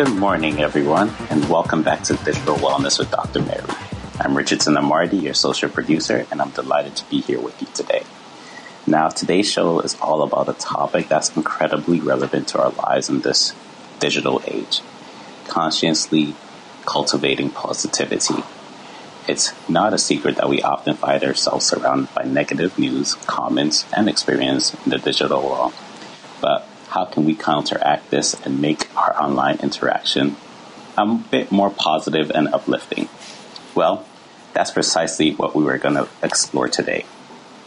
Good morning, everyone, and welcome back to Digital Wellness with Dr. Mary. I'm Richardson Amardi, your social producer, and I'm delighted to be here with you today. Now, today's show is all about a topic that's incredibly relevant to our lives in this digital age consciously cultivating positivity. It's not a secret that we often find ourselves surrounded by negative news, comments, and experience in the digital world. But how can we counteract this and make our online interaction a bit more positive and uplifting? Well, that's precisely what we were going to explore today.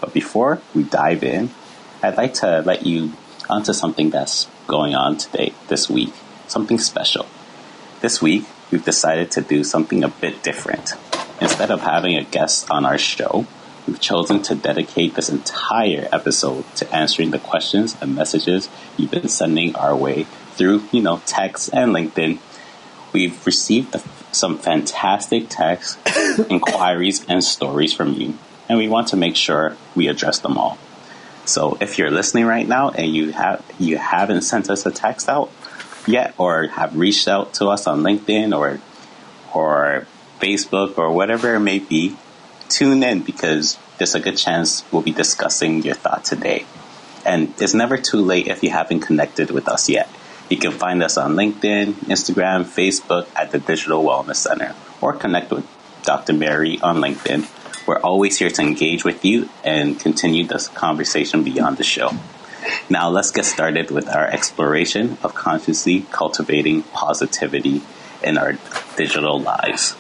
But before we dive in, I'd like to let you onto something that's going on today, this week, something special. This week, we've decided to do something a bit different. Instead of having a guest on our show, we've chosen to dedicate this entire episode to answering the questions and messages you've been sending our way through, you know, text and LinkedIn. We've received some fantastic texts, inquiries, and stories from you, and we want to make sure we address them all. So if you're listening right now and you have you haven't sent us a text out yet or have reached out to us on LinkedIn or or Facebook or whatever it may be, tune in because there's a good chance we'll be discussing your thought today. And it's never too late if you haven't connected with us yet. You can find us on LinkedIn, Instagram, Facebook at the Digital Wellness Center, or connect with Dr. Mary on LinkedIn. We're always here to engage with you and continue this conversation beyond the show. Now, let's get started with our exploration of consciously cultivating positivity in our digital lives.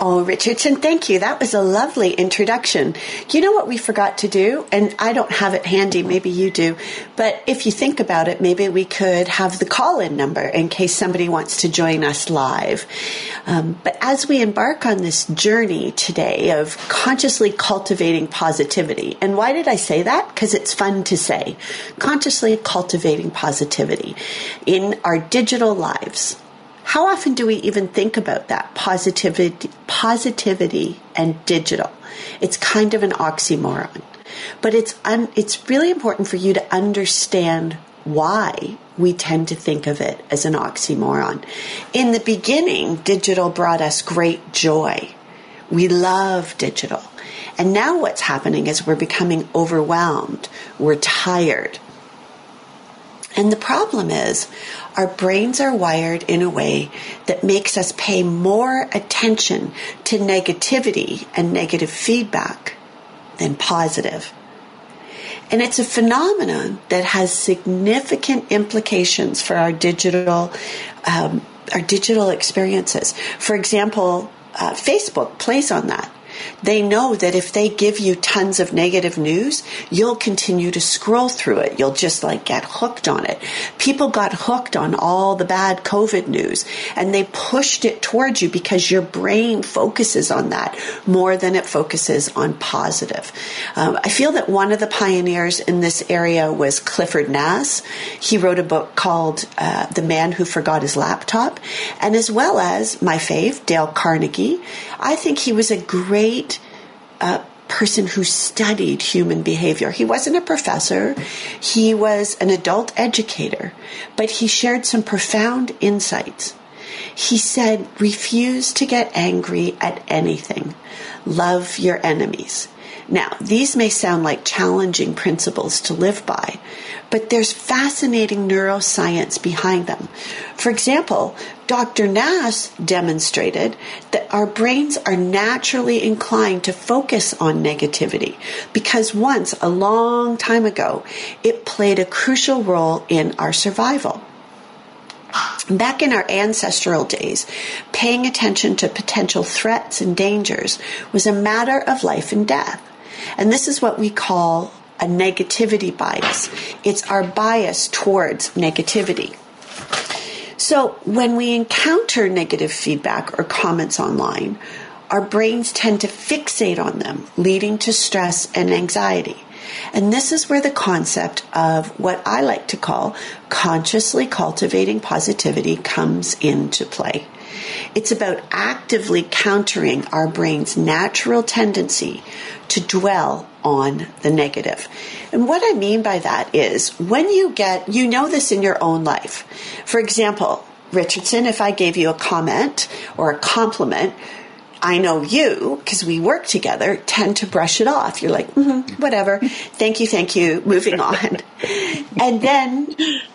Oh, Richardson, thank you. That was a lovely introduction. You know what we forgot to do? And I don't have it handy, maybe you do. But if you think about it, maybe we could have the call in number in case somebody wants to join us live. Um, but as we embark on this journey today of consciously cultivating positivity, and why did I say that? Because it's fun to say. Consciously cultivating positivity in our digital lives. How often do we even think about that positivity, positivity and digital? It's kind of an oxymoron, but it's un, it's really important for you to understand why we tend to think of it as an oxymoron. In the beginning, digital brought us great joy. We love digital. And now what's happening is we're becoming overwhelmed. We're tired. And the problem is our brains are wired in a way that makes us pay more attention to negativity and negative feedback than positive. And it's a phenomenon that has significant implications for our digital, um, our digital experiences. For example, uh, Facebook plays on that. They know that if they give you tons of negative news, you'll continue to scroll through it. You'll just like get hooked on it. People got hooked on all the bad COVID news and they pushed it towards you because your brain focuses on that more than it focuses on positive. Um, I feel that one of the pioneers in this area was Clifford Nass. He wrote a book called uh, The Man Who Forgot His Laptop, and as well as my fave, Dale Carnegie. I think he was a great uh, person who studied human behavior. He wasn't a professor, he was an adult educator, but he shared some profound insights. He said, refuse to get angry at anything. Love your enemies. Now, these may sound like challenging principles to live by, but there's fascinating neuroscience behind them. For example, Dr. Nass demonstrated that our brains are naturally inclined to focus on negativity because once, a long time ago, it played a crucial role in our survival. Back in our ancestral days, paying attention to potential threats and dangers was a matter of life and death. And this is what we call a negativity bias. It's our bias towards negativity. So when we encounter negative feedback or comments online, our brains tend to fixate on them, leading to stress and anxiety. And this is where the concept of what I like to call consciously cultivating positivity comes into play. It's about actively countering our brain's natural tendency to dwell on the negative. And what I mean by that is when you get, you know this in your own life. For example, Richardson, if I gave you a comment or a compliment, I know you, because we work together, tend to brush it off. You're like, mm-hmm, whatever. Thank you, thank you. Moving on. and then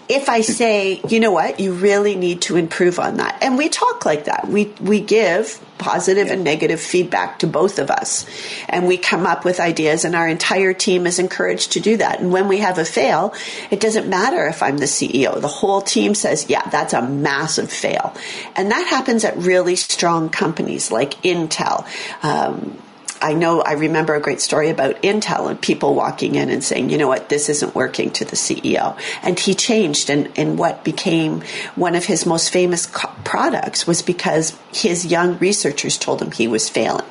if I say, you know what, you really need to improve on that. And we talk like that. We, we give positive yeah. and negative feedback to both of us. And we come up with ideas and our entire team is encouraged to do that. And when we have a fail, it doesn't matter if I'm the CEO. The whole team says, yeah, that's a massive fail. And that happens at really strong companies like Intel. Um, I know I remember a great story about Intel and people walking in and saying, you know what, this isn't working to the CEO. And he changed and, and what became one of his most famous co- products was because his young researchers told him he was failing.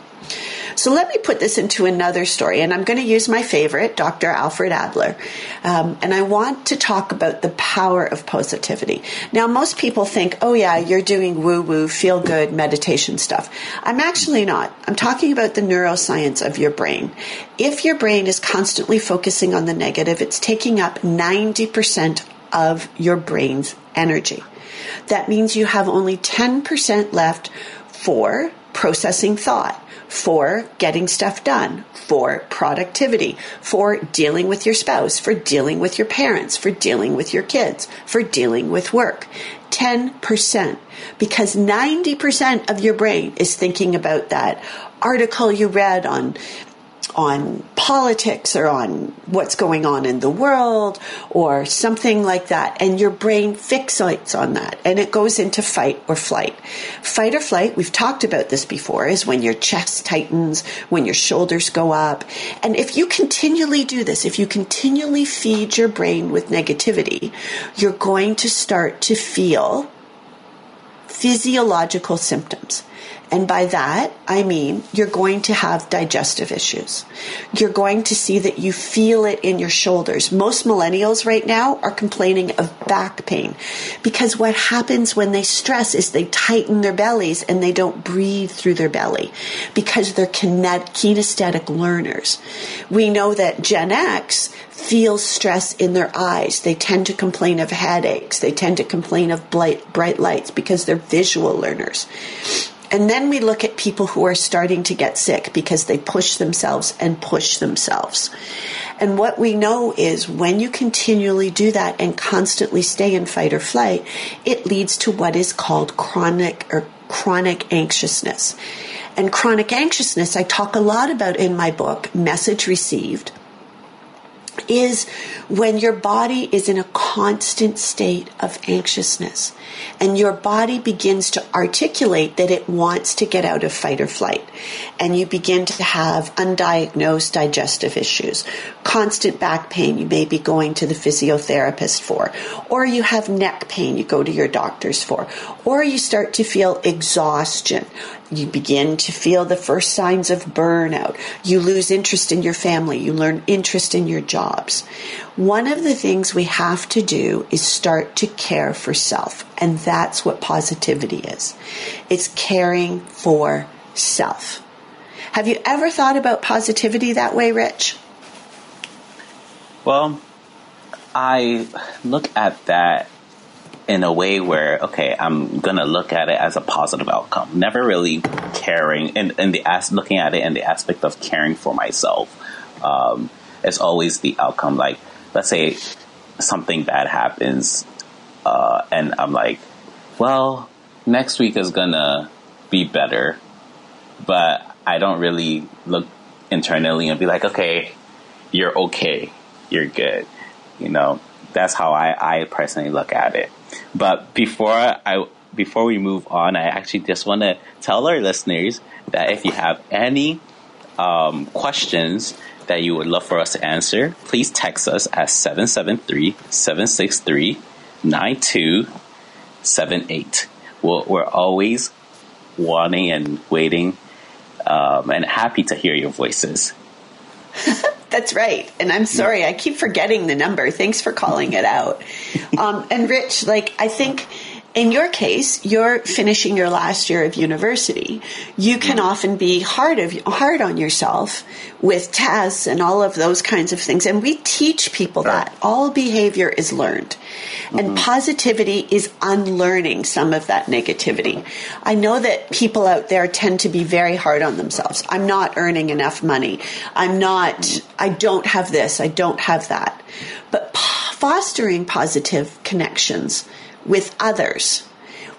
So let me put this into another story, and I'm going to use my favorite, Dr. Alfred Adler. Um, and I want to talk about the power of positivity. Now, most people think, oh, yeah, you're doing woo woo, feel good meditation stuff. I'm actually not. I'm talking about the neuroscience of your brain. If your brain is constantly focusing on the negative, it's taking up 90% of your brain's energy. That means you have only 10% left for processing thought for getting stuff done, for productivity, for dealing with your spouse, for dealing with your parents, for dealing with your kids, for dealing with work. 10%. Because 90% of your brain is thinking about that article you read on on politics or on what's going on in the world or something like that. And your brain fixates on that and it goes into fight or flight. Fight or flight, we've talked about this before, is when your chest tightens, when your shoulders go up. And if you continually do this, if you continually feed your brain with negativity, you're going to start to feel physiological symptoms. And by that, I mean you're going to have digestive issues. You're going to see that you feel it in your shoulders. Most millennials right now are complaining of back pain because what happens when they stress is they tighten their bellies and they don't breathe through their belly because they're kinesthetic learners. We know that Gen X feels stress in their eyes. They tend to complain of headaches. They tend to complain of bright, bright lights because they're visual learners. And then we look at people who are starting to get sick because they push themselves and push themselves. And what we know is when you continually do that and constantly stay in fight or flight, it leads to what is called chronic or chronic anxiousness. And chronic anxiousness, I talk a lot about in my book, Message Received is when your body is in a constant state of anxiousness and your body begins to articulate that it wants to get out of fight or flight and you begin to have undiagnosed digestive issues constant back pain you may be going to the physiotherapist for or you have neck pain you go to your doctors for or you start to feel exhaustion you begin to feel the first signs of burnout. You lose interest in your family. You learn interest in your jobs. One of the things we have to do is start to care for self. And that's what positivity is. It's caring for self. Have you ever thought about positivity that way, Rich? Well, I look at that in a way where okay i'm gonna look at it as a positive outcome never really caring and, and the as looking at it in the aspect of caring for myself um, is always the outcome like let's say something bad happens uh, and i'm like well next week is gonna be better. But i don't really look internally and be like okay you're okay. You're good. You know that's how I, I personally look at it. But before I before we move on, I actually just want to tell our listeners that if you have any um, questions that you would love for us to answer, please text us at 773-763-9278. We're, we're always wanting and waiting um, and happy to hear your voices. That's right. And I'm sorry, I keep forgetting the number. Thanks for calling it out. Um, and Rich, like, I think in your case, you're finishing your last year of university. You can often be hard of hard on yourself with tests and all of those kinds of things. And we teach people that all behavior is learned. And mm-hmm. positivity is unlearning some of that negativity. I know that people out there tend to be very hard on themselves. I'm not earning enough money. I'm not, I don't have this. I don't have that. But fostering positive connections with others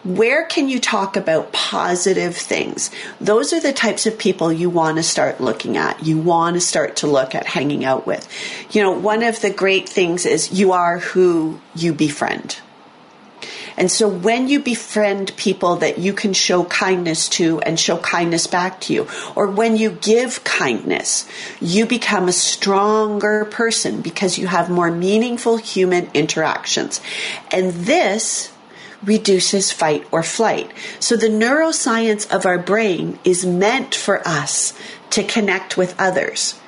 where can you talk about positive things? Those are the types of people you want to start looking at. You want to start to look at hanging out with. You know, one of the great things is you are who you befriend. And so when you befriend people that you can show kindness to and show kindness back to you, or when you give kindness, you become a stronger person because you have more meaningful human interactions. And this reduces fight or flight. So the neuroscience of our brain is meant for us to connect with others.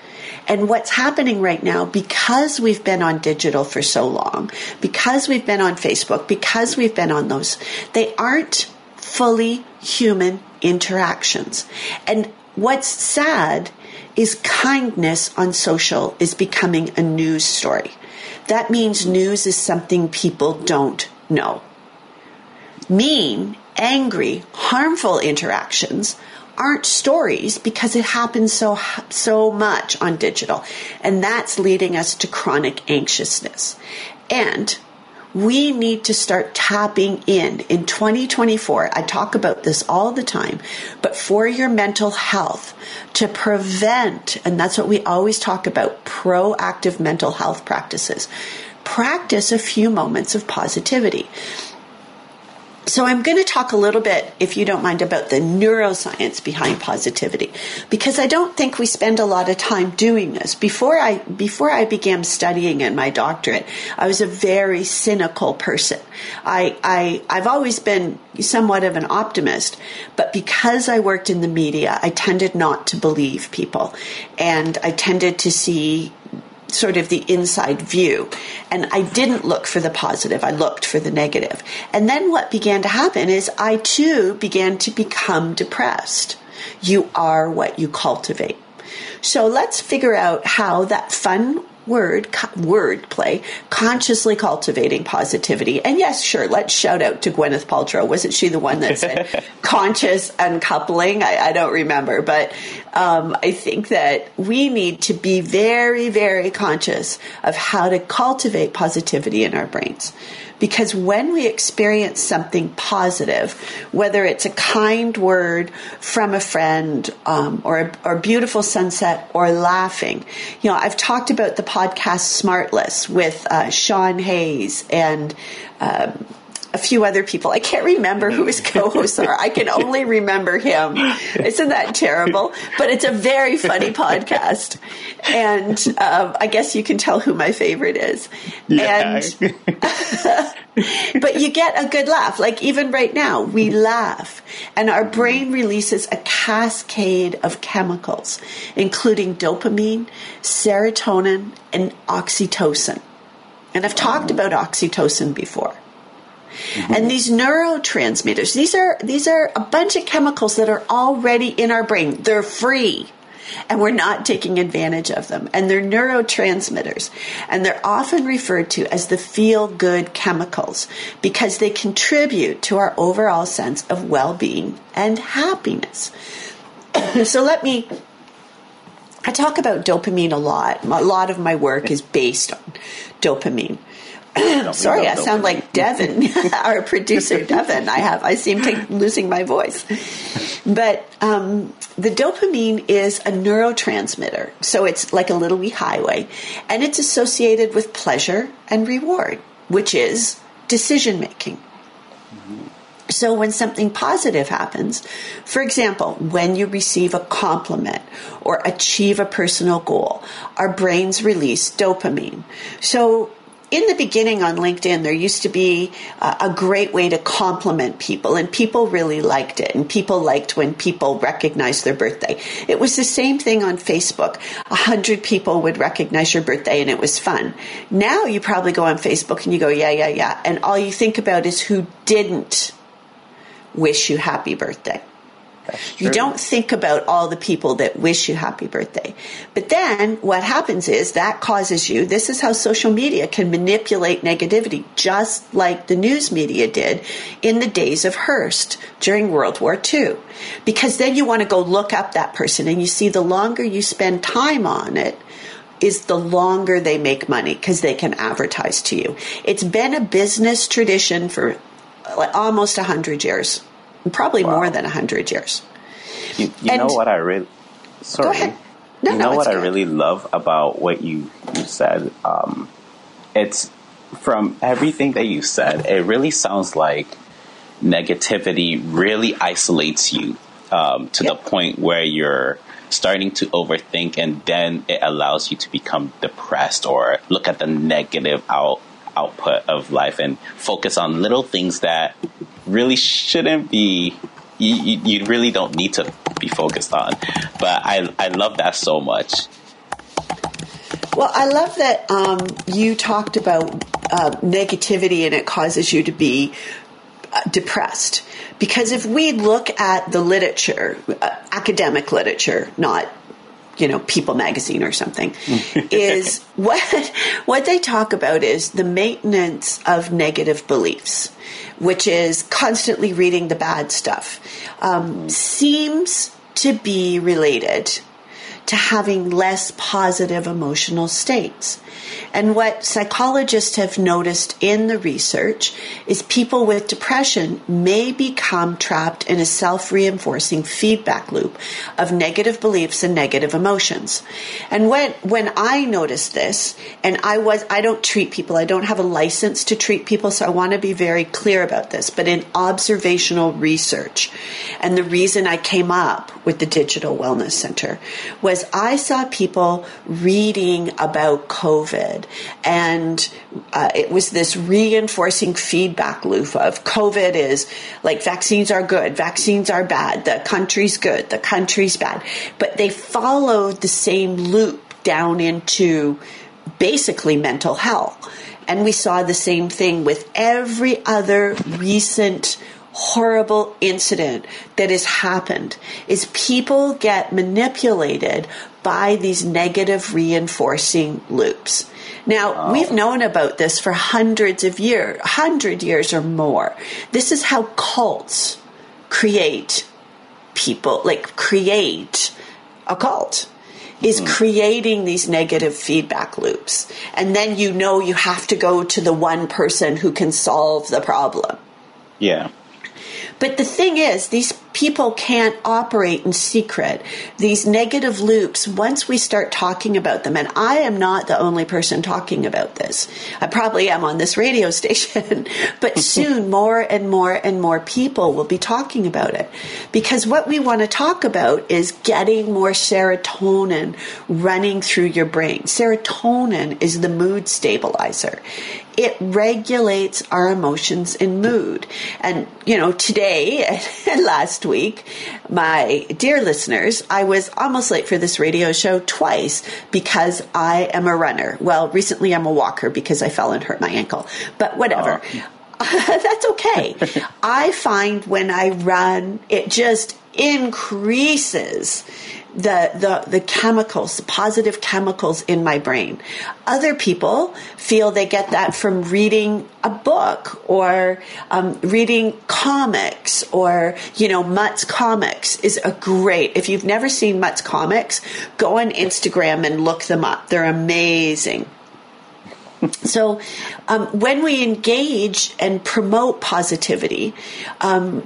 And what's happening right now, because we've been on digital for so long, because we've been on Facebook, because we've been on those, they aren't fully human interactions. And what's sad is kindness on social is becoming a news story. That means news is something people don't know mean, angry, harmful interactions aren't stories because it happens so so much on digital. And that's leading us to chronic anxiousness. And we need to start tapping in. In 2024 i talk about this all the time but for your mental health to prevent and that's what we always talk about proactive mental health practices. Practice a few moments of positivity so I'm going to talk a little bit, if you don't mind, about the neuroscience behind positivity, because I don't think we spend a lot of time doing this. Before I before I began studying in my doctorate, I was a very cynical person. I, I I've always been somewhat of an optimist, but because I worked in the media, I tended not to believe people, and I tended to see sort of the inside view. And I didn't look for the positive, I looked for the negative. And then what began to happen is I too began to become depressed. You are what you cultivate. So let's figure out how that fun word word play consciously cultivating positivity. And yes sure let's shout out to gwyneth paltrow. Wasn't she the one that said conscious uncoupling? I, I, don't remember. But um, i think that we need to be very very conscious of how to cultivate positivity in our brains because when we experience something positive, whether it's a kind word from a friend um, or, a, or beautiful sunset or laughing, you know, I've talked about the podcast Smartless with uh, Sean Hayes and um, a few other people. I can't remember who his co-hosts are. I can only remember him. Isn't that terrible? But it's a very funny podcast, and um, I guess you can tell who my favorite is. Yeah. And but you get a good laugh. Like even right now, we laugh, and our brain releases a cascade of chemicals, including dopamine, serotonin, and oxytocin. And I've talked about oxytocin before. Mm-hmm. And these neurotransmitters, these are these are a bunch of chemicals that are already in our brain. They're free. And we're not taking advantage of them. And they're neurotransmitters. And they're often referred to as the feel good chemicals because they contribute to our overall sense of well being and happiness. so let me I talk about dopamine a lot. A lot of my work is based on dopamine. Sorry, I sound like Devin, our producer Devin. I have I seem to be losing my voice. But um, the dopamine is a neurotransmitter, so it's like a little wee highway, and it's associated with pleasure and reward, which is decision making. Mm-hmm. So when something positive happens, for example, when you receive a compliment or achieve a personal goal, our brains release dopamine. So in the beginning on LinkedIn, there used to be uh, a great way to compliment people, and people really liked it. And people liked when people recognized their birthday. It was the same thing on Facebook. A hundred people would recognize your birthday, and it was fun. Now you probably go on Facebook and you go, yeah, yeah, yeah. And all you think about is who didn't wish you happy birthday. You don't think about all the people that wish you happy birthday. But then what happens is that causes you, this is how social media can manipulate negativity, just like the news media did in the days of Hearst during World War II. Because then you want to go look up that person and you see the longer you spend time on it, is the longer they make money because they can advertise to you. It's been a business tradition for almost 100 years probably wow. more than 100 years. You, you know what I really. Sorry. No, you know no, what good. I really love about what you, you said? Um, it's from everything that you said, it really sounds like negativity really isolates you um, to yep. the point where you're starting to overthink and then it allows you to become depressed or look at the negative out output of life and focus on little things that really shouldn't be you, you, really don't need to be focused on. But i i love that so much. Well i love that um, you talked about uh, negativity and it causes you to be uh, depressed. Because if we look at the literature uh, academic literature not you know people magazine or something is what what they talk about is the maintenance of negative beliefs which is constantly reading the bad stuff um, seems to be related to having less positive emotional states and what psychologists have noticed in the research is people with depression may become trapped in a self reinforcing feedback loop of negative beliefs and negative emotions. And when, when I noticed this, and I was, I don't treat people, I don't have a license to treat people, so I want to be very clear about this, but in observational research, and the reason I came up with the Digital Wellness Center was I saw people reading about COVID COVID. And uh, it was this reinforcing feedback loop of COVID is like vaccines are good, vaccines are bad, the country's good, the country's bad. But they followed the same loop down into basically mental health. And we saw the same thing with every other recent horrible incident that has happened is people get manipulated by these negative reinforcing loops. Now, we've known about this for hundreds of years, hundred years or more. This is how cults create people, like create a cult is mm-hmm. creating these negative feedback loops. And then you know you have to go to the one person who can solve the problem. Yeah. But the thing is, these people can't operate in secret. These negative loops, once we start talking about them, and I am not the only person talking about this. I probably am on this radio station, but soon more and more and more people will be talking about it. Because what we want to talk about is getting more serotonin running through your brain. Serotonin is the mood stabilizer it regulates our emotions and mood. And, you know, today and last week, my dear listeners, I was almost late for this radio show twice because I am a runner. Well, recently I'm a walker because I fell and hurt my ankle, but whatever. Oh. That's okay. I find when I run, it just increases the, the, the chemicals, the positive chemicals in my brain. Other people feel they get that from reading a book or um, reading comics or, you know, Mutts Comics is a great, if you've never seen Mutts Comics, go on Instagram and look them up. They're amazing. So, um, when we engage and promote positivity, um,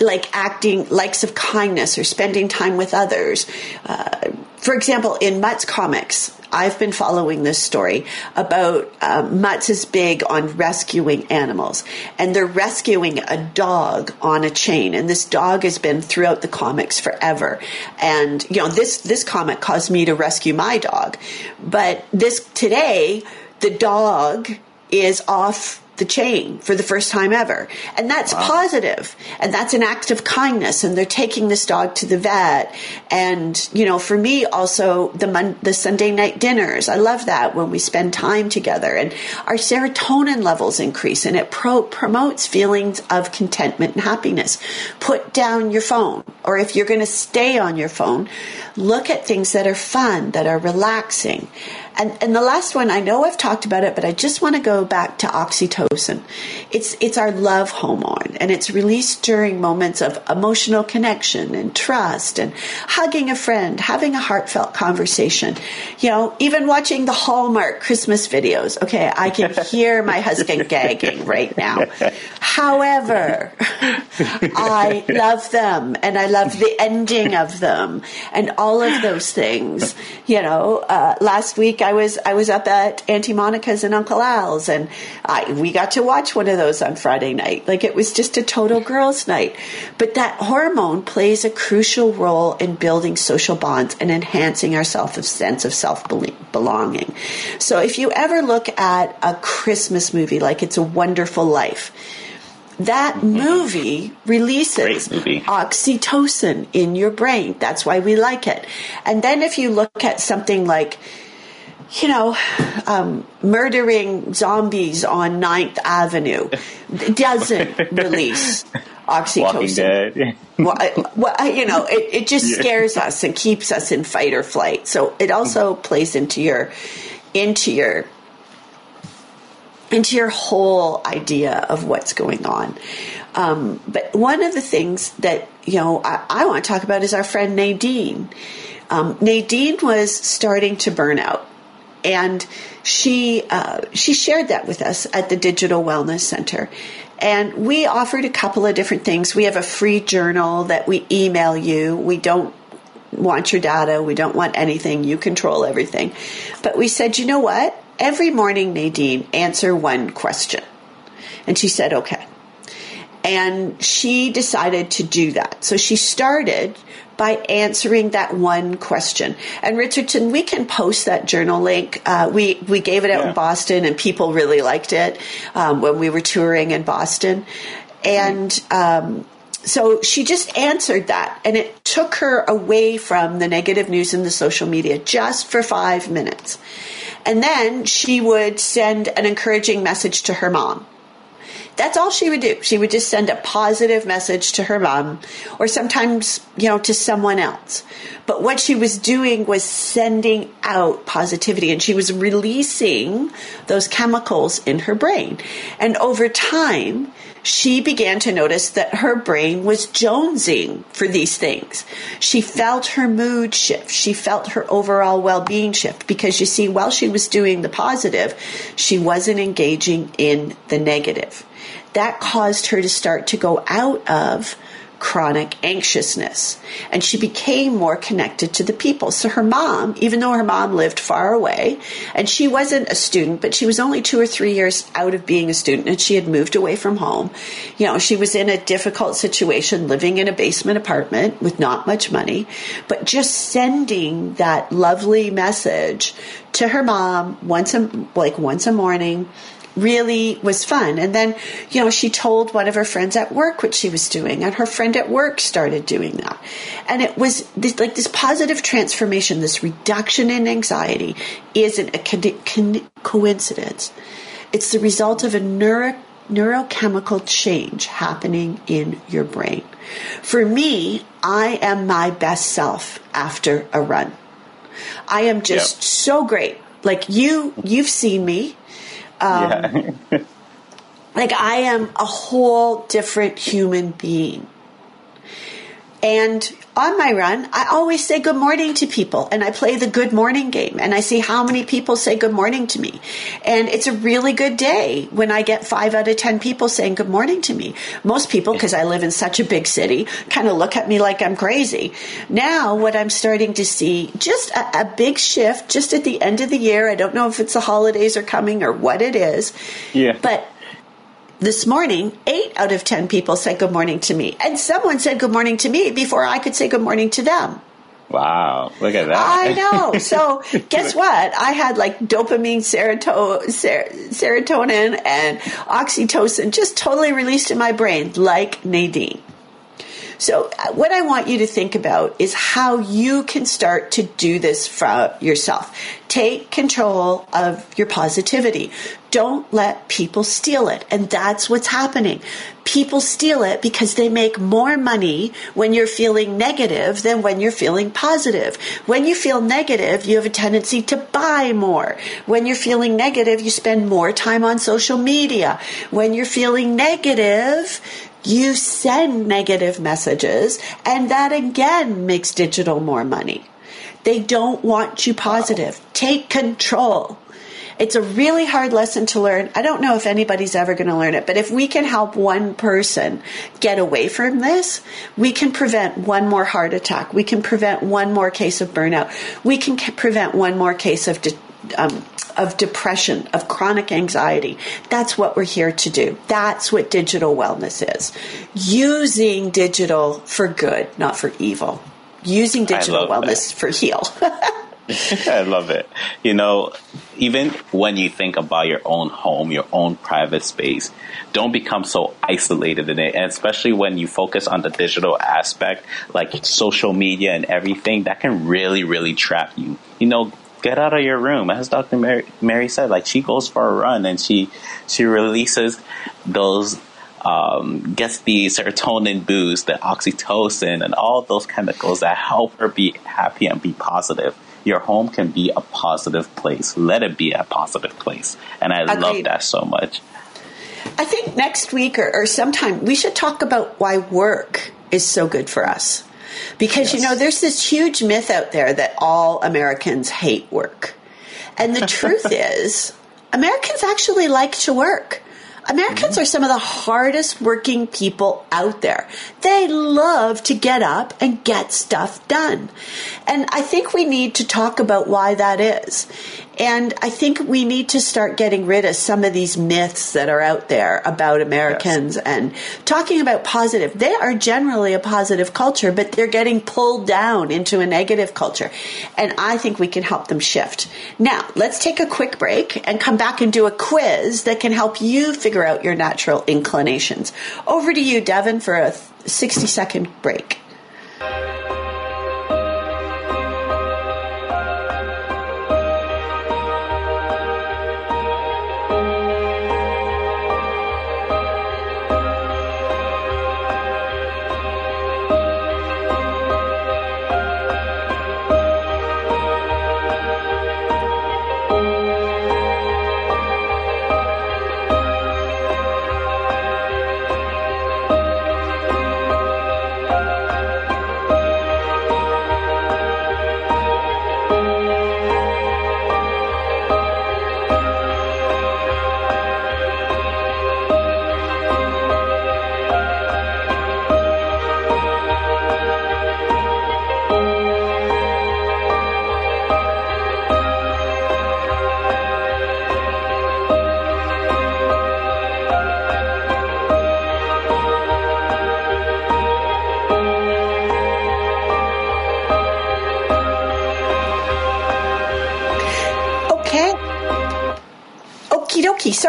like acting likes of kindness or spending time with others. Uh, for example, in Mutts comics, I've been following this story about Mutts is big on rescuing animals, and they're rescuing a dog on a chain, and this dog has been throughout the comics forever. And you know, this this comic caused me to rescue my dog, but this today, the dog is off the chain for the first time ever. And that's wow. positive. And that's an act of kindness. And they're taking this dog to the vet. And, you know, for me also the mon- the Sunday night dinners, I love that when we spend time together and our serotonin levels increase and it pro- promotes feelings of contentment and happiness. Put down your phone or if you're going to stay on your phone, look at things that are fun, that are relaxing. And, and the last one, I know I've talked about it, but I just want to go back to oxytocin. It's, it's our love hormone and it's released during moments of emotional connection and trust and hugging a friend, having a heartfelt conversation. You know, even watching the Hallmark Christmas videos. Okay. I can hear my husband gagging right now. However, I love them and I love the ending of them and all of those things. You know, uh, last week I was I was up at Auntie Monica's and Uncle Al's, and I, we got to watch one of those on Friday night. Like it was just a total girls' night. But that hormone plays a crucial role in building social bonds and enhancing our self sense of self belonging. So if you ever look at a Christmas movie like It's a Wonderful Life that mm-hmm. movie releases movie. oxytocin in your brain. That's why we like it. And then if you look at something like you know, um, murdering zombies on 9th Avenue doesn't release oxytocin. well, well, you know, it, it just scares us and keeps us in fight or flight. So it also plays into your into your into your whole idea of what's going on. Um, but one of the things that you know I, I, want to talk about is our friend Nadine. Um, Nadine was starting to burn out and she uh, she shared that with us at the Digital Wellness Center. And we offered a couple of different things. We have a free journal that we email you. We don't want your data. We don't want anything. You control everything. But we said, you know what? Every morning, Nadine, answer one question. And she said, okay. And she decided to do that. So she started by answering that one question. And Richardson, we can post that journal link. Uh, we we gave it out yeah. in Boston, and people really liked it um, when we were touring in Boston. And um, so she just answered that, and it took her away from the negative news and the social media just for five minutes. And then she would send an encouraging message to her mom that's all she would do. She would just send a positive message to her mom or sometimes, you know, to someone else. But what she was doing was sending out positivity and she was releasing those chemicals in her brain. And over time, she began to notice that her brain was jonesing for these things. She felt her mood shift. She felt her overall well being shift because you see, while she was doing the positive, she wasn't engaging in the negative that caused her to start to go out of chronic anxiousness. And she became more connected to the people. So her mom, even though her mom lived far away, and she wasn't a student, but she was only two or three years out of being a student and she had moved away from home. You know, she was in a difficult situation living in a basement apartment with not much money, but just sending that lovely message to her mom once a, like once a morning really was fun. And then, you know, she told one of her friends at work what she was doing, and her friend at work started doing that. And it was this, like this positive transformation, this reduction in anxiety isn't a co- co- coincidence. It's the result of a neuro- neurochemical change happening in your brain. For me, I am my best self after a run. I am just yep. so great. Like you, you've seen me um, yeah. like I am a whole different human being. And on my run, I always say good morning to people and I play the good morning game and I see how many people say good morning to me. And it's a really good day when I get five out of 10 people saying good morning to me. Most people, because I live in such a big city, kind of look at me like I'm crazy. Now, what I'm starting to see, just a, a big shift just at the end of the year. I don't know if it's the holidays are coming or what it is. Yeah. But this morning, eight out of 10 people said good morning to me. And someone said good morning to me before I could say good morning to them. Wow, look at that. I know. So, guess what? I had like dopamine, seroto- ser- serotonin, and oxytocin just totally released in my brain, like Nadine. So, uh, what I want you to think about is how you can start to do this for yourself. Take control of your positivity. Don't let people steal it. And that's what's happening. People steal it because they make more money when you're feeling negative than when you're feeling positive. When you feel negative, you have a tendency to buy more. When you're feeling negative, you spend more time on social media. When you're feeling negative, you send negative messages, and that again makes digital more money. They don't want you positive. Take control. It's a really hard lesson to learn. I don't know if anybody's ever going to learn it, but if we can help one person get away from this, we can prevent one more heart attack. We can prevent one more case of burnout. We can prevent one more case of de- um, of depression, of chronic anxiety. That's what we're here to do. That's what digital wellness is. Using digital for good, not for evil. Using digital wellness that. for heal. I love it. You know, even when you think about your own home, your own private space, don't become so isolated in it. And especially when you focus on the digital aspect, like social media and everything, that can really, really trap you. You know, get out of your room. As Dr. Mary, Mary said, like she goes for a run and she she releases those um, gets the serotonin boost, the oxytocin, and all those chemicals that help her be happy and be positive. Your home can be a positive place. Let it be a positive place. And I Agreed. love that so much. I think next week or, or sometime we should talk about why work is so good for us. Because, yes. you know, there's this huge myth out there that all Americans hate work. And the truth is, Americans actually like to work. Americans mm-hmm. are some of the hardest working people out there. They love to get up and get stuff done. And I think we need to talk about why that is. And I think we need to start getting rid of some of these myths that are out there about Americans yes. and talking about positive. They are generally a positive culture, but they're getting pulled down into a negative culture. And I think we can help them shift. Now, let's take a quick break and come back and do a quiz that can help you figure out your natural inclinations. Over to you, Devin, for a 60 second break.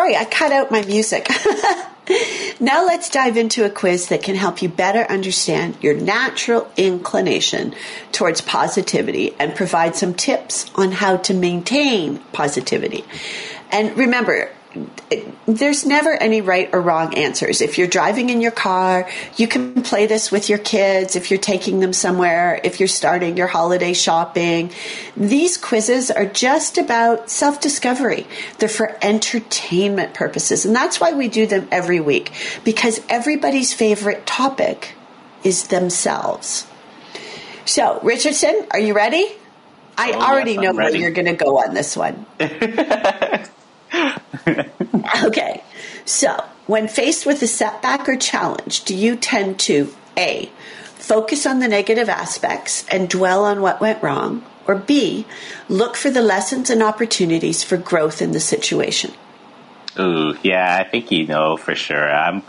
Sorry, I cut out my music. now let's dive into a quiz that can help you better understand your natural inclination towards positivity and provide some tips on how to maintain positivity. And remember, there's never any right or wrong answers. If you're driving in your car, you can play this with your kids. If you're taking them somewhere, if you're starting your holiday shopping, these quizzes are just about self discovery. They're for entertainment purposes. And that's why we do them every week because everybody's favorite topic is themselves. So, Richardson, are you ready? I oh, already yes, know where you're going to go on this one. okay. So, when faced with a setback or challenge, do you tend to A, focus on the negative aspects and dwell on what went wrong? Or B, look for the lessons and opportunities for growth in the situation? Ooh, yeah, I think you know for sure. I'm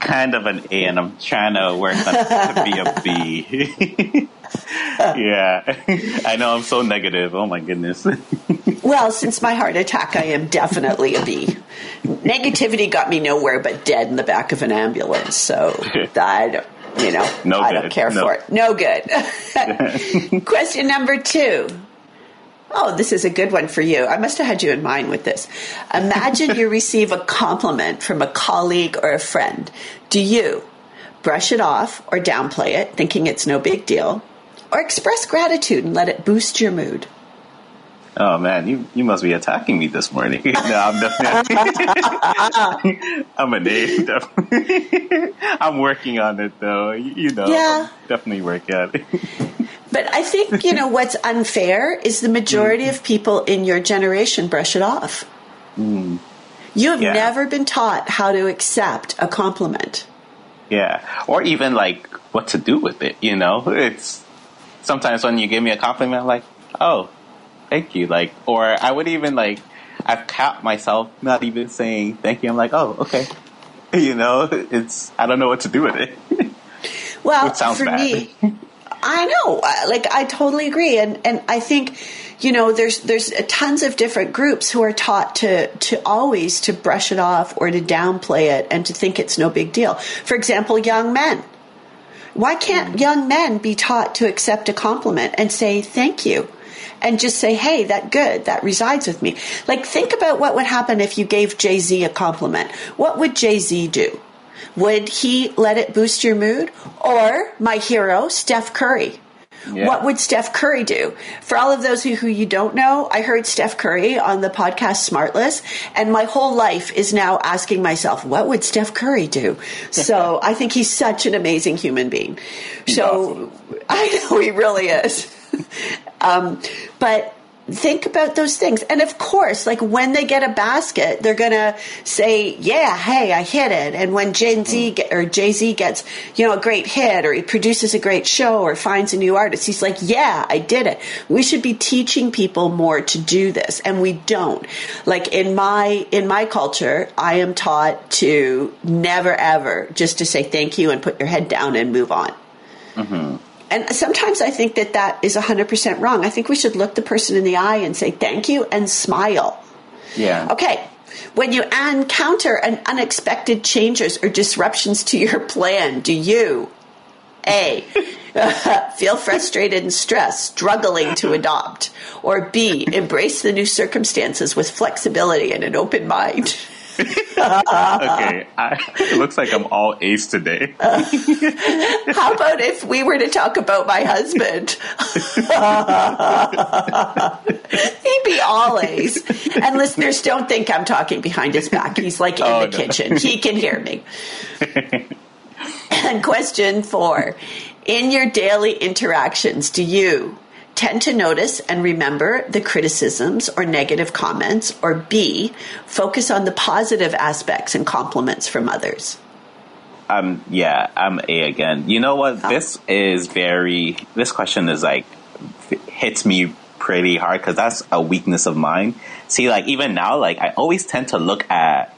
kind of an A, and I'm trying to work on to be a B. yeah, I know I'm so negative. Oh my goodness. well, since my heart attack, I am definitely a B. Negativity got me nowhere but dead in the back of an ambulance. So I don't, you know, no I don't care no. for it. No good. Question number two. Oh, this is a good one for you. I must have had you in mind with this. Imagine you receive a compliment from a colleague or a friend. Do you brush it off or downplay it, thinking it's no big deal, or express gratitude and let it boost your mood? Oh man, you you must be attacking me this morning. no, I'm definitely I'm a name. Definitely. I'm working on it though. You, know, yeah, definitely working on it. But I think, you know, what's unfair is the majority mm. of people in your generation brush it off. Mm. You have yeah. never been taught how to accept a compliment. Yeah. Or even like what to do with it, you know? It's sometimes when you give me a compliment, I'm like, oh, thank you. Like, or I would even like, I've capped myself not even saying thank you. I'm like, oh, okay. You know, it's, I don't know what to do with it. Well, for bad. me, I know, like I totally agree, and and I think, you know, there's there's tons of different groups who are taught to to always to brush it off or to downplay it and to think it's no big deal. For example, young men. Why can't mm. young men be taught to accept a compliment and say thank you? and just say, hey, that good, that resides with me. Like, think about what would happen if you gave Jay Z a compliment. What would Jay Z do? Would he let it boost your mood? Or my hero, Steph Curry. Yeah. What would Steph Curry do? For all of those who, who you don't know, I heard Steph Curry on the podcast Smartless, and my whole life is now asking myself, what would Steph Curry do? So I think he's such an amazing human being. So awesome. I know he really is. um, but think about those things. And of course, like when they get a basket, they're going to say, yeah, hey, I hit it. And when Gen Z get, or Jay Z gets, you know, a great hit or he produces a great show or finds a new artist, he's like, yeah, I did it. We should be teaching people more to do this. And we don't. Like in my, in my culture, I am taught to never ever just to say thank you and put your head down and move on. Mm-hmm. And sometimes I think that that is 100% wrong. I think we should look the person in the eye and say thank you and smile. Yeah. Okay. When you encounter an unexpected changes or disruptions to your plan, do you A, feel frustrated and stressed, struggling to adopt, or B, embrace the new circumstances with flexibility and an open mind? okay, I, it looks like I'm all ace today. Uh, how about if we were to talk about my husband? He'd be all ace. And listeners, don't think I'm talking behind his back. He's like in oh, the no. kitchen. He can hear me. and question four In your daily interactions, do you tend to notice and remember the criticisms or negative comments, or B, focus on the positive aspects and compliments from others? Um, yeah, I'm A again. You know what? Oh. This is very, this question is like, hits me pretty hard because that's a weakness of mine. See, like, even now, like, I always tend to look at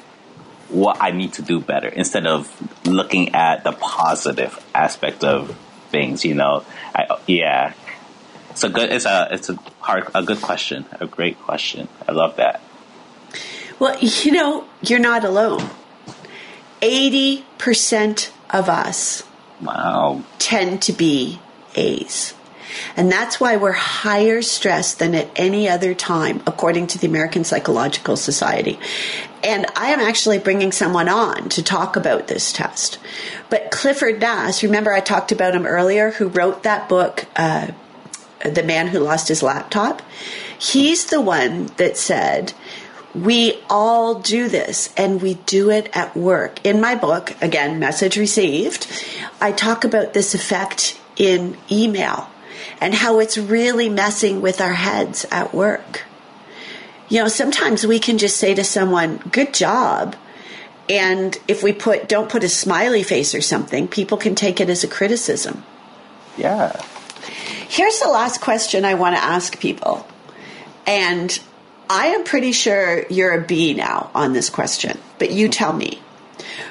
what I need to do better instead of looking at the positive aspect of things, you know? I, yeah. It's a good. It's a. It's a hard. A good question. A great question. I love that. Well, you know, you're not alone. Eighty percent of us. Wow. Tend to be A's. And that's why we're higher stress than at any other time, according to the American Psychological Society. And I am actually bringing someone on to talk about this test. But Clifford Nass, remember I talked about him earlier, who wrote that book, uh, the man who lost his laptop, he's the one that said, we all do this and we do it at work. In my book, again, message received, I talk about this effect in email and how it's really messing with our heads at work. You know, sometimes we can just say to someone, good job. And if we put, don't put a smiley face or something, people can take it as a criticism. Yeah. Here's the last question I want to ask people. And I am pretty sure you're a B now on this question, but you tell me.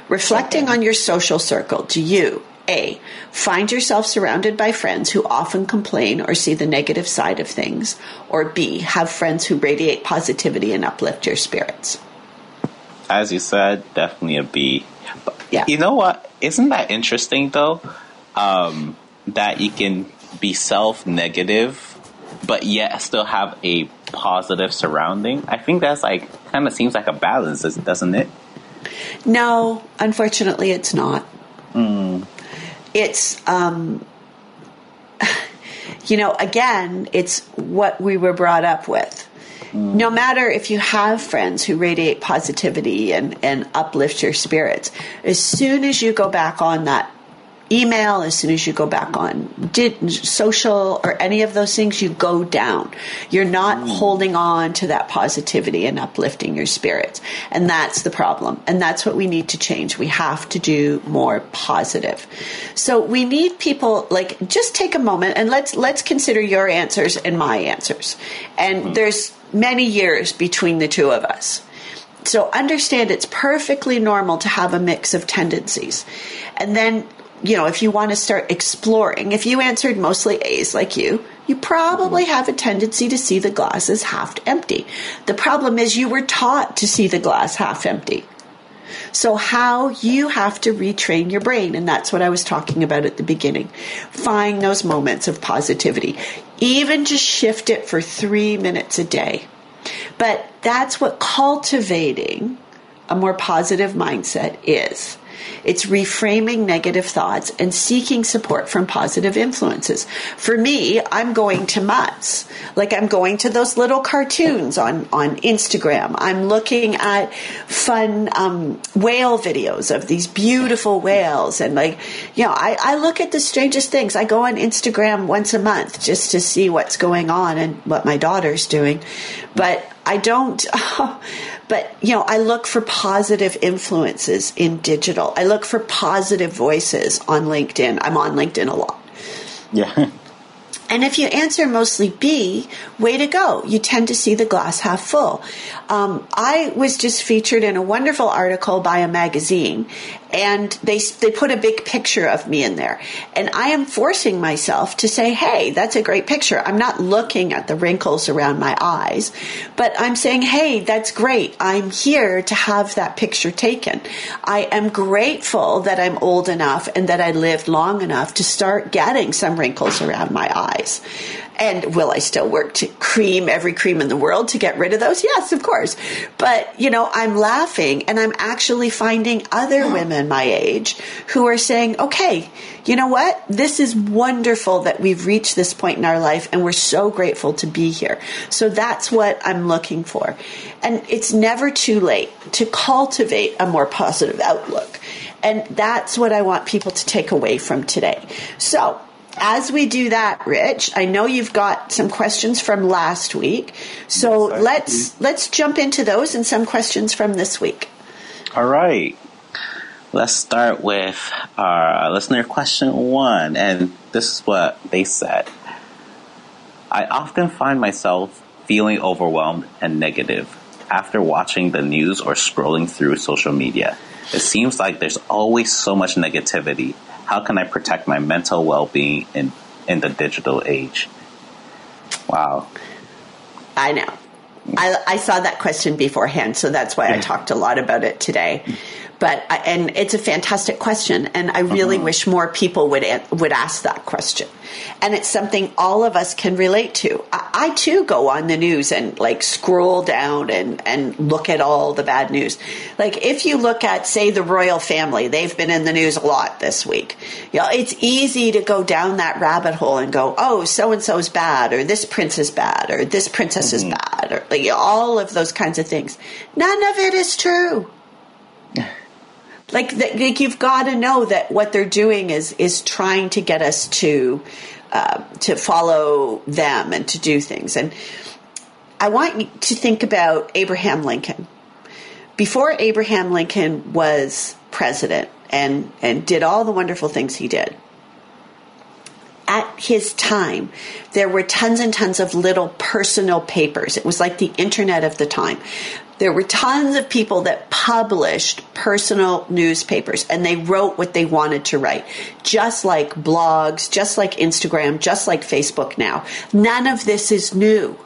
Reflecting on your social circle, do you A. Find yourself surrounded by friends who often complain or see the negative side of things, or B. Have friends who radiate positivity and uplift your spirits? As you said, definitely a B. Yeah. You know what? Isn't that interesting though? Um, that you can be self negative, but yet still have a positive surrounding. I think that's like kind of seems like a balance, doesn't it? No, unfortunately, it's not. It's, um, you know, again, it's what we were brought up with. No matter if you have friends who radiate positivity and, and uplift your spirits, as soon as you go back on that email, as soon as you go back on did, social or any of those things, you go down. You're not mm. holding on to that positivity and uplifting your spirits. And that's the problem. And that's what we need to change. We have to do more positive. So we need people like just take a moment and let's let's consider your answers and my answers. And mm. there's many years between the two of us. So understand it's perfectly normal to have a mix of tendencies. And then, you know, if you want to start exploring, if you answered mostly A's like you, you probably have a tendency to see the glass as half empty. The problem is you were taught to see the glass half empty. So, how you have to retrain your brain, and that's what I was talking about at the beginning. Find those moments of positivity, even just shift it for three minutes a day. But that's what cultivating a more positive mindset is. It's reframing negative thoughts and seeking support from positive influences. For me, I'm going to Mutts. Like I'm going to those little cartoons on, on Instagram. I'm looking at fun um, whale videos of these beautiful whales. And like, you know, I, I look at the strangest things. I go on Instagram once a month just to see what's going on and what my daughter's doing. But I don't, but you know, I look for positive influences in digital. I look for positive voices on LinkedIn. I'm on LinkedIn a lot. Yeah. And if you answer mostly B, way to go. You tend to see the glass half full. Um, I was just featured in a wonderful article by a magazine, and they they put a big picture of me in there. And I am forcing myself to say, "Hey, that's a great picture." I'm not looking at the wrinkles around my eyes, but I'm saying, "Hey, that's great. I'm here to have that picture taken." I am grateful that I'm old enough and that I lived long enough to start getting some wrinkles around my eyes. And will I still work to cream every cream in the world to get rid of those? Yes, of course. But, you know, I'm laughing and I'm actually finding other women my age who are saying, okay, you know what? This is wonderful that we've reached this point in our life and we're so grateful to be here. So that's what I'm looking for. And it's never too late to cultivate a more positive outlook. And that's what I want people to take away from today. So, as we do that, Rich, I know you've got some questions from last week. So Yes, let's let's jump into those and some questions from this week. All right. Let's start with our listener question one. And this is what they said I often find myself feeling overwhelmed and negative after watching the news or scrolling through social media. It seems like there's always so much negativity. How can I protect my mental well being in, in the digital age? Wow. I know. I, I saw that question beforehand, so that's why I talked a lot about it today. But I, and it's a fantastic question, and I really uh-huh. wish more people would would ask that question. And it's something all of us can relate to. I, I too go on the news and like scroll down and and look at all the bad news. Like if you look at say the royal family, they've been in the news a lot this week. You know, it's easy to go down that rabbit hole and go, oh, so and so's bad, or this prince is bad, or this princess is mm-hmm. bad, or like all of those kinds of things. None of it is true like, that, like you've got to know that what they're doing is is trying to get us to uh, to follow them and to do things. And I want you to think about Abraham Lincoln. Before Abraham Lincoln was president and and did all the wonderful things he did, at his time, there were tons and tons of little personal papers. It was like the internet of the time. There were tons of people that published personal newspapers and they wrote what they wanted to write, just like blogs, just like Instagram, just like Facebook now. None of this is new.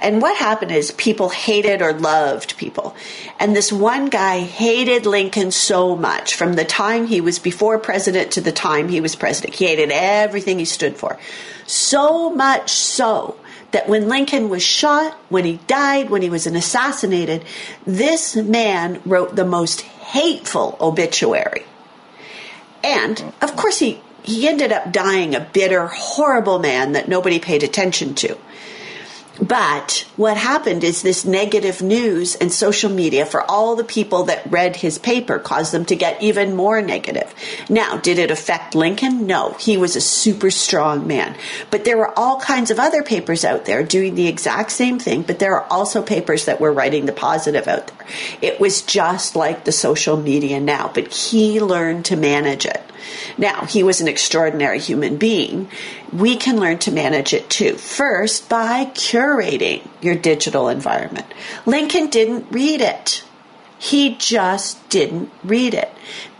And what happened is people hated or loved people. And this one guy hated Lincoln so much from the time he was before president to the time he was president. He hated everything he stood for. So much so that when Lincoln was shot, when he died, when he was assassinated, this man wrote the most hateful obituary. And of course, he, he ended up dying a bitter, horrible man that nobody paid attention to. But what happened is this negative news and social media for all the people that read his paper caused them to get even more negative. Now, did it affect Lincoln? No. He was a super strong man. But there were all kinds of other papers out there doing the exact same thing, but there are also papers that were writing the positive out there. It was just like the social media now, but he learned to manage it. Now, he was an extraordinary human being. We can learn to manage it too. First, by curating your digital environment. Lincoln didn't read it. He just didn't read it.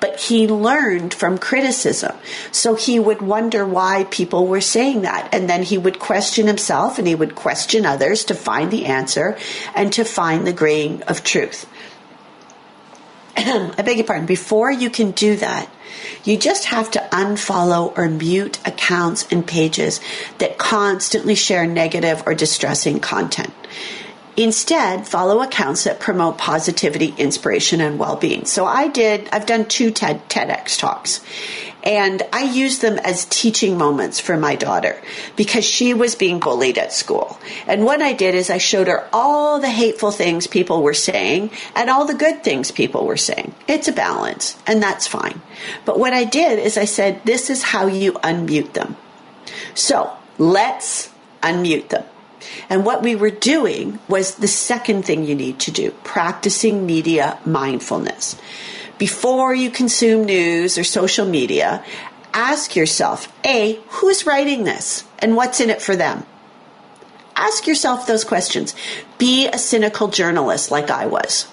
But he learned from criticism. So he would wonder why people were saying that. And then he would question himself and he would question others to find the answer and to find the grain of truth. I beg your pardon. Before you can do that, you just have to unfollow or mute accounts and pages that constantly share negative or distressing content. Instead, follow accounts that promote positivity, inspiration, and well-being. So I did, I've done two TED, TEDx talks and I use them as teaching moments for my daughter because she was being bullied at school. And what I did is I showed her all the hateful things people were saying and all the good things people were saying. It's a balance and that's fine. But what I did is I said, this is how you unmute them. So let's unmute them. And what we were doing was the second thing you need to do practicing media mindfulness. Before you consume news or social media, ask yourself A, who's writing this and what's in it for them? Ask yourself those questions. Be a cynical journalist like I was.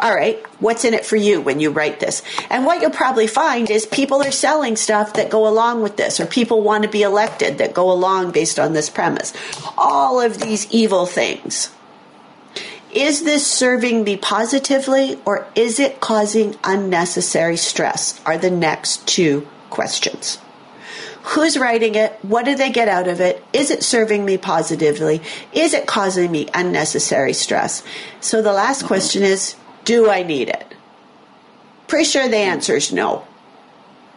All right, what's in it for you when you write this? And what you'll probably find is people are selling stuff that go along with this, or people want to be elected that go along based on this premise. All of these evil things. Is this serving me positively or is it causing unnecessary stress? Are the next two questions. Who's writing it? What do they get out of it? Is it serving me positively? Is it causing me unnecessary stress? So the last mm-hmm. question is Do I need it? Pretty sure the answer is no.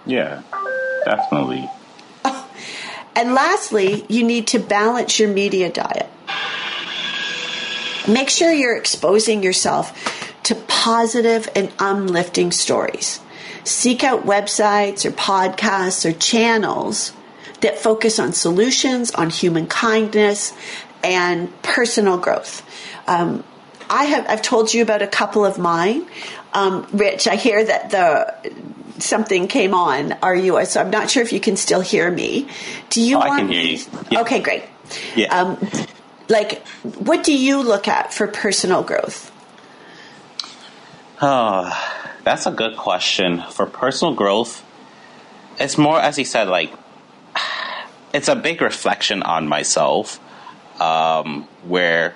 Yeah, definitely. And lastly, you need to balance your media diet. Make sure you're exposing yourself to positive and uplifting stories. Seek out websites or podcasts or channels that focus on solutions, on human kindness, and personal growth. Um, I have I've told you about a couple of mine. Um, Rich, I hear that the something came on. Are you? So I'm not sure if you can still hear me. Do you? Oh, want I can hear you. Yeah. Okay, great. Yeah. Um, like, what do you look at for personal growth? Oh, that's a good question. For personal growth, it's more, as you said, like, it's a big reflection on myself um, where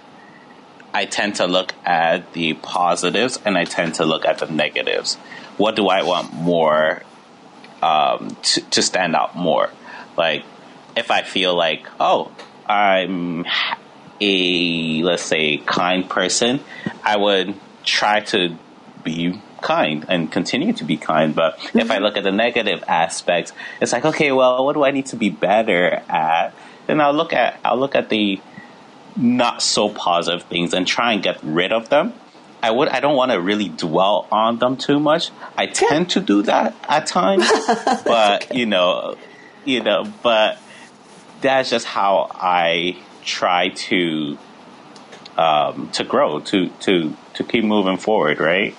I tend to look at the positives and I tend to look at the negatives. What do I want more um, to, to stand out more? Like, if I feel like, oh, I'm a let's say kind person, I would try to be kind and continue to be kind. But mm-hmm. if I look at the negative aspects, it's like, okay, well, what do I need to be better at? Then I'll look at I'll look at the not so positive things and try and get rid of them. I would I don't want to really dwell on them too much. I tend to do that at times, but okay. you know, you know, but that's just how I try to um, to grow, to to to keep moving forward, right?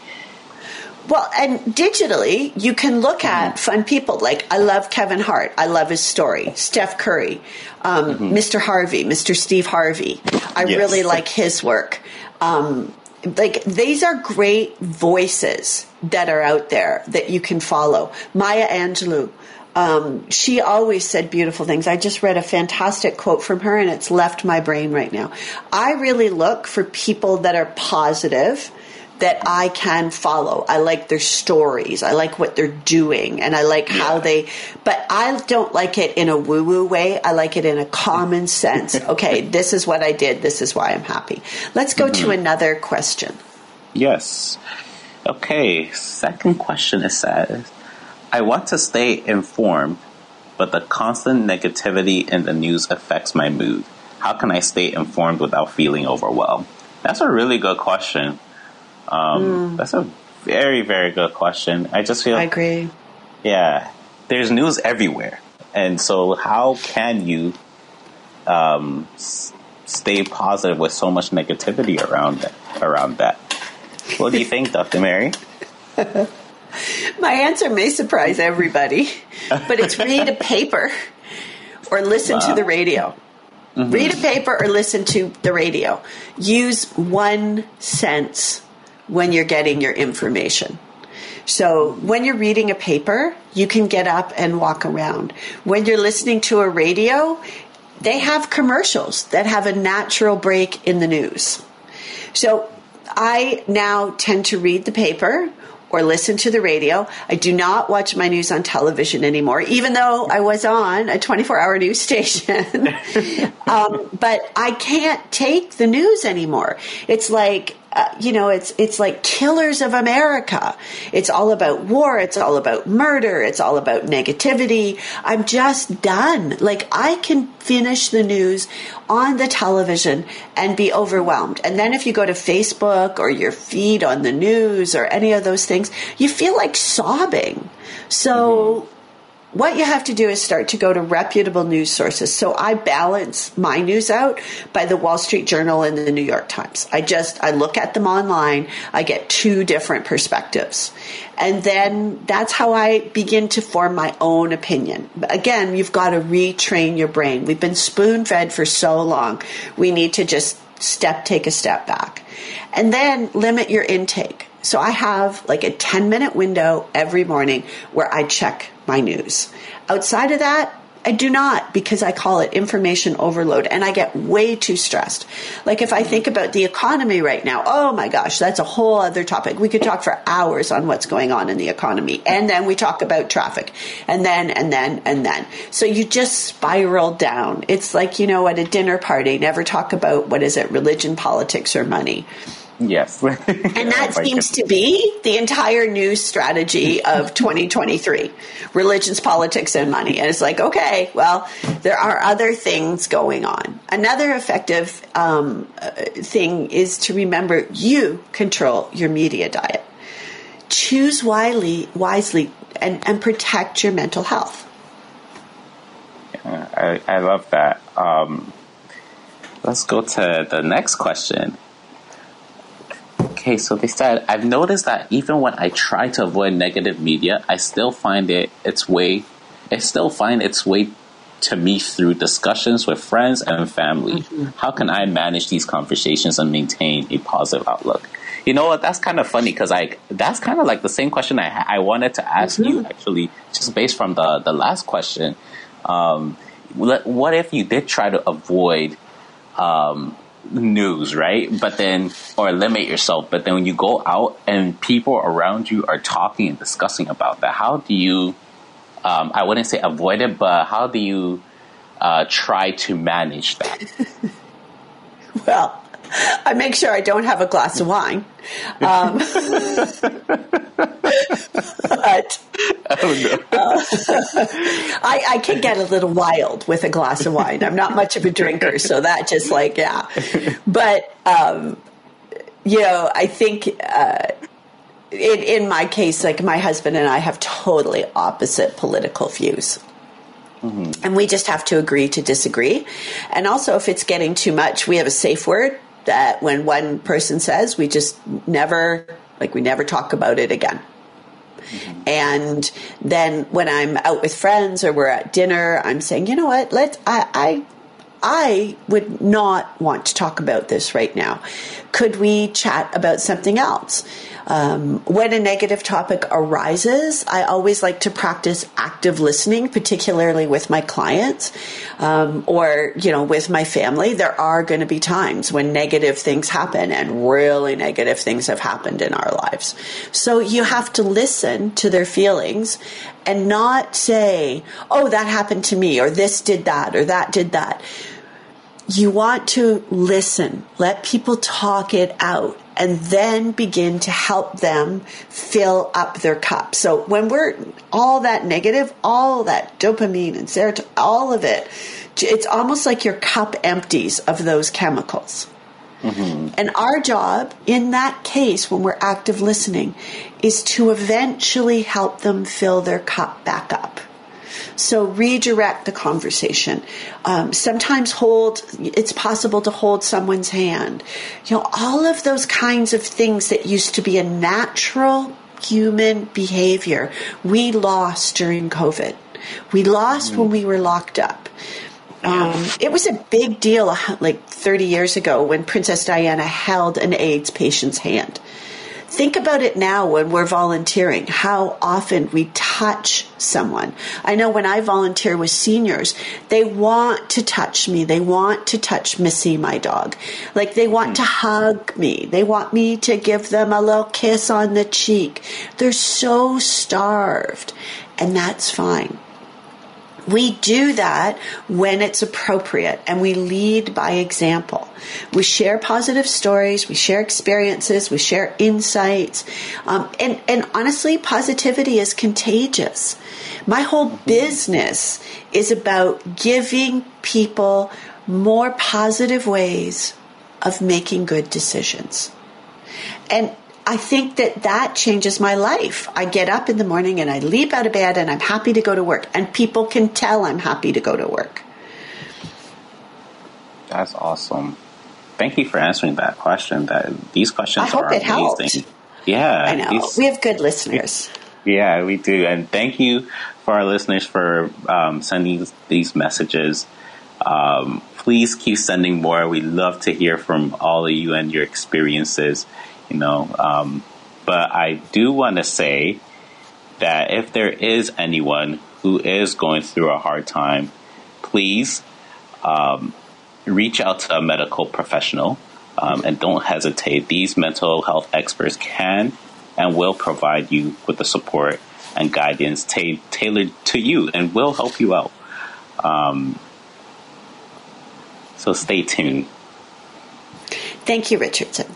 Well, and digitally, you can look at Mm-hmm. fun people. Like, I love Kevin Hart. I love his story. Steph Curry, um, Mr. Harvey, Mr. Steve Harvey. I Mm-hmm. Yes. really like his work. Um, like, these are great voices that are out there that you can follow. Maya Angelou. Um, she always said beautiful things. I just read a fantastic quote from her and it's left my brain right now. I really look for people that are positive that I can follow. I like their stories. I like what they're doing and I like how they, but I don't like it in a woo woo way. I like it in a common sense. Okay, this is what I did. This is why I'm happy. Let's go to another question. Yes. Okay, second question is says, I want to stay informed, but the constant negativity in the news affects my mood. How can I stay informed without feeling overwhelmed? That's a really good question. Um, That's a very, very good question. I just feel I agree. yeah, there's news everywhere, and so how can you um, s- stay positive with so much negativity around that? Around that, what do you think, Dr. Mary? My answer may surprise everybody, but it's read a paper or listen to the radio. Mm-hmm. Read a paper or listen to the radio. Use one sense when you're getting your information. So when you're reading a paper, you can get up and walk around. When you're listening to a radio, they have commercials that have a natural break in the news. So I now tend to read the paper or listen to the radio. I do not watch my news on television anymore, even though I was on a 24 hour news station. um, but I can't take the news anymore. It's like, uh, you know, it's it's like killers of America. It's all about war. It's all about murder. It's all about negativity. I'm just done. Like I can finish the news on the television and be overwhelmed. And then if you go to Facebook or your feed on the news or any of those things, you feel like sobbing. So what you have to do is start to go to reputable news sources. So I balance my news out by the Wall Street Journal and the New York Times. I just I look at them online. I get two different perspectives. And then that's how I begin to form my own opinion. Again, you've got to retrain your brain. We've been spoon-fed for so long. We need to just step take a step back. And then limit your intake. So I have like a 10 minute window every morning where I check my news. Outside of that, I do not because I call it information overload and I get way too stressed. Like if I think about the economy right now, oh my gosh, that's a whole other topic. We could talk for hours on what's going on in the economy. And then we talk about traffic and then, and then, and then. So you just spiral down. It's like, you know, at a dinner party, never talk about what is it, religion, politics, or money. Yes. And that seems to be the entire news strategy of 2023 religions, politics, and money. And it's like, okay, well, there are other things going on. Another effective um, uh, thing is to remember you control your media diet. Choose wisely, wisely and, and protect your mental health. I, I love that. Um, let's go to the next question. Okay, so they said, I've noticed that even when I try to avoid negative media, I still find it its way, I still find its way to me through discussions with friends and family. How can I manage these conversations and maintain a positive outlook? You know what? That's kind of funny because like that's kind of like the same question I I wanted to ask you actually, just based from the the last question. Um, what what if you did try to avoid um, news, right? But then, or limit yourself. But then when you go out and people around you are talking and discussing about that, how do you, um, I wouldn't say avoid it, but how do you uh, try to manage that? Well, I make sure I don't have a glass of wine. Um, but Oh, uh, I, I can get a little wild with a glass of wine. I'm not much of a drinker, so that just like, yeah. But, um, you know, I think uh, in, in my case, like my husband and I have totally opposite political views. And we just have to agree to disagree. And also, if it's getting too much, we have a safe word that when one person says, we just never, like, we never talk about it again. Mm-hmm. And then when I'm out with friends or we're at dinner, I'm saying, you know what, let's, I, I I would not want to talk about this right now. Could we chat about something else? Um, when a negative topic arises, I always like to practice active listening, particularly with my clients um, or you know with my family. There are going to be times when negative things happen, and really negative things have happened in our lives. So you have to listen to their feelings and not say, "Oh, that happened to me," or "This did that," or "That did that." You want to listen, let people talk it out and then begin to help them fill up their cup. So when we're all that negative, all that dopamine and serotonin, all of it, it's almost like your cup empties of those chemicals. Mm-hmm. And our job in that case, when we're active listening, is to eventually help them fill their cup back up. So redirect the conversation. Um, sometimes hold, it's possible to hold someone's hand. You know, all of those kinds of things that used to be a natural human behavior, we lost during COVID. We lost mm. when we were locked up. Um, it was a big deal like 30 years ago when Princess Diana held an AIDS patient's hand. Think about it now when we're volunteering, how often we touch someone. I know when I volunteer with seniors, they want to touch me. They want to touch Missy, my dog. Like they want to hug me. They want me to give them a little kiss on the cheek. They're so starved. And that's fine. We do that when it's appropriate and we lead by example. We share positive stories, we share experiences, we share insights. Um, and, and honestly, positivity is contagious. My whole business is about giving people more positive ways of making good decisions. And I think that that changes my life. I get up in the morning and I leap out of bed and I'm happy to go to work, and people can tell I'm happy to go to work. That's awesome. Thank you for answering that question. That these questions I are amazing. Helped. Yeah, I know these, we have good listeners. Yeah, we do, and thank you for our listeners for um, sending these messages. Um, please keep sending more. We love to hear from all of you and your experiences you know. Um, but I do want to say that if there is anyone who is going through a hard time, please um, reach out to a medical professional um, and don't hesitate. These mental health experts can and will provide you with the support and guidance ta- tailored to you and will help you out. Um, so stay tuned. Thank you, Richardson.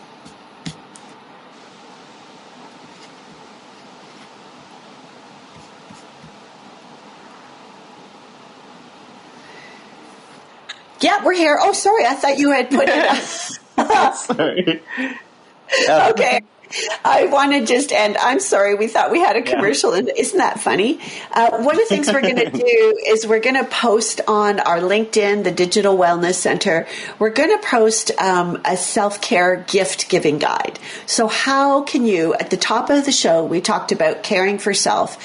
Yeah, we're here. Oh, sorry. I thought you had put it. sorry. okay. I want to just end. I'm sorry, we thought we had a commercial, yeah. isn't that funny? Uh, one of the things we're going to do is we're going to post on our LinkedIn, the Digital Wellness Center, we're going to post um, a self care gift giving guide. So, how can you, at the top of the show, we talked about caring for self,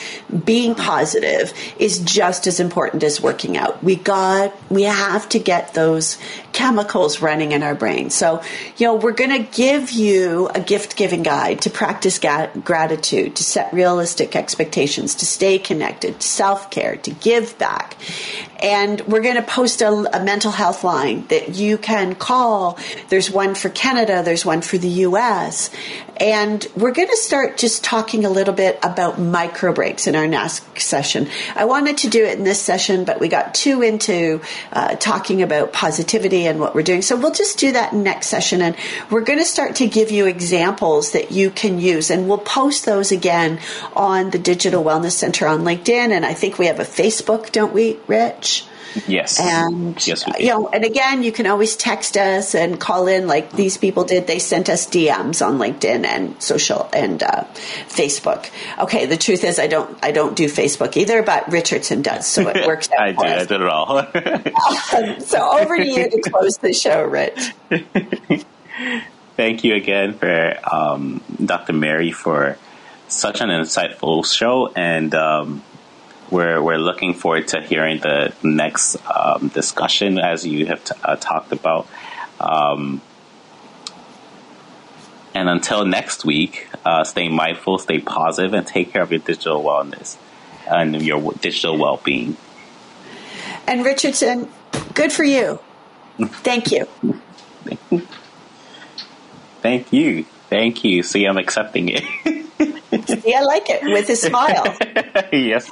being positive is just as important as working out. We got, we have to get those chemicals running in our brain. So, you know, we're going to give you a gift giving guide guide to practice ga- gratitude, to set realistic expectations, to stay connected, to self care, to give back. And we're going to post a, a, mental health line that you can call. There's one for Canada, there's one for the US. And we're going to start just talking a little bit about micro breaks in our next session. I wanted to do it in this session, but we got too into uh, talking about positivity and what we're doing. So we'll just do that next session. And we're going to start to give you examples that you can use. And we'll post those again on the Digital Wellness Center on LinkedIn. And I think we have a Facebook, don't we, Rich? Yes. And yes, you know, and again, you can always text us and call in like these people did. They sent us DMs on LinkedIn and social and uh, Facebook. Okay, the truth is, I don't, I don't do Facebook either, but Richardson does, so it works out. I do. I did it all. um, so over to you to close the show, Rich. Thank you again for um, Dr. Mary for such an insightful show, and um, we're we're looking forward to hearing the next um, discussion as you have t- uh, talked about. Um, and until next week, uh, stay mindful, stay positive, and take care of your digital wellness and your digital well being. And Richardson, good for you. Thank you. Thank you. Thank you. See, I'm accepting it. See, I like it with a smile. yes.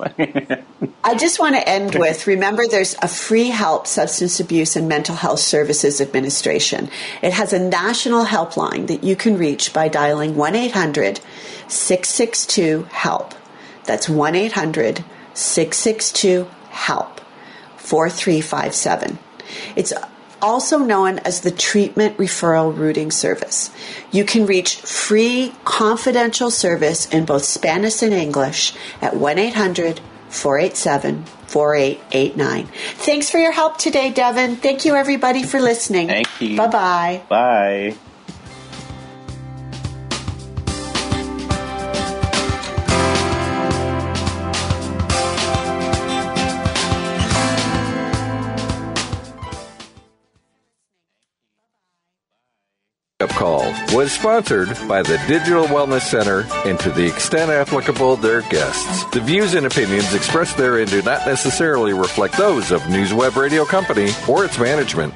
I just want to end with remember there's a free help substance abuse and mental health services administration. It has a national helpline that you can reach by dialing 1 800 662 HELP. That's 1 800 662 HELP 4357. It's also known as the Treatment Referral Routing Service. You can reach free confidential service in both Spanish and English at 1 800 487 4889. Thanks for your help today, Devin. Thank you, everybody, for listening. Thank you. Bye-bye. Bye. Was sponsored by the Digital Wellness Center and to the extent applicable their guests. The views and opinions expressed therein do not necessarily reflect those of NewsWeb Radio Company or its management.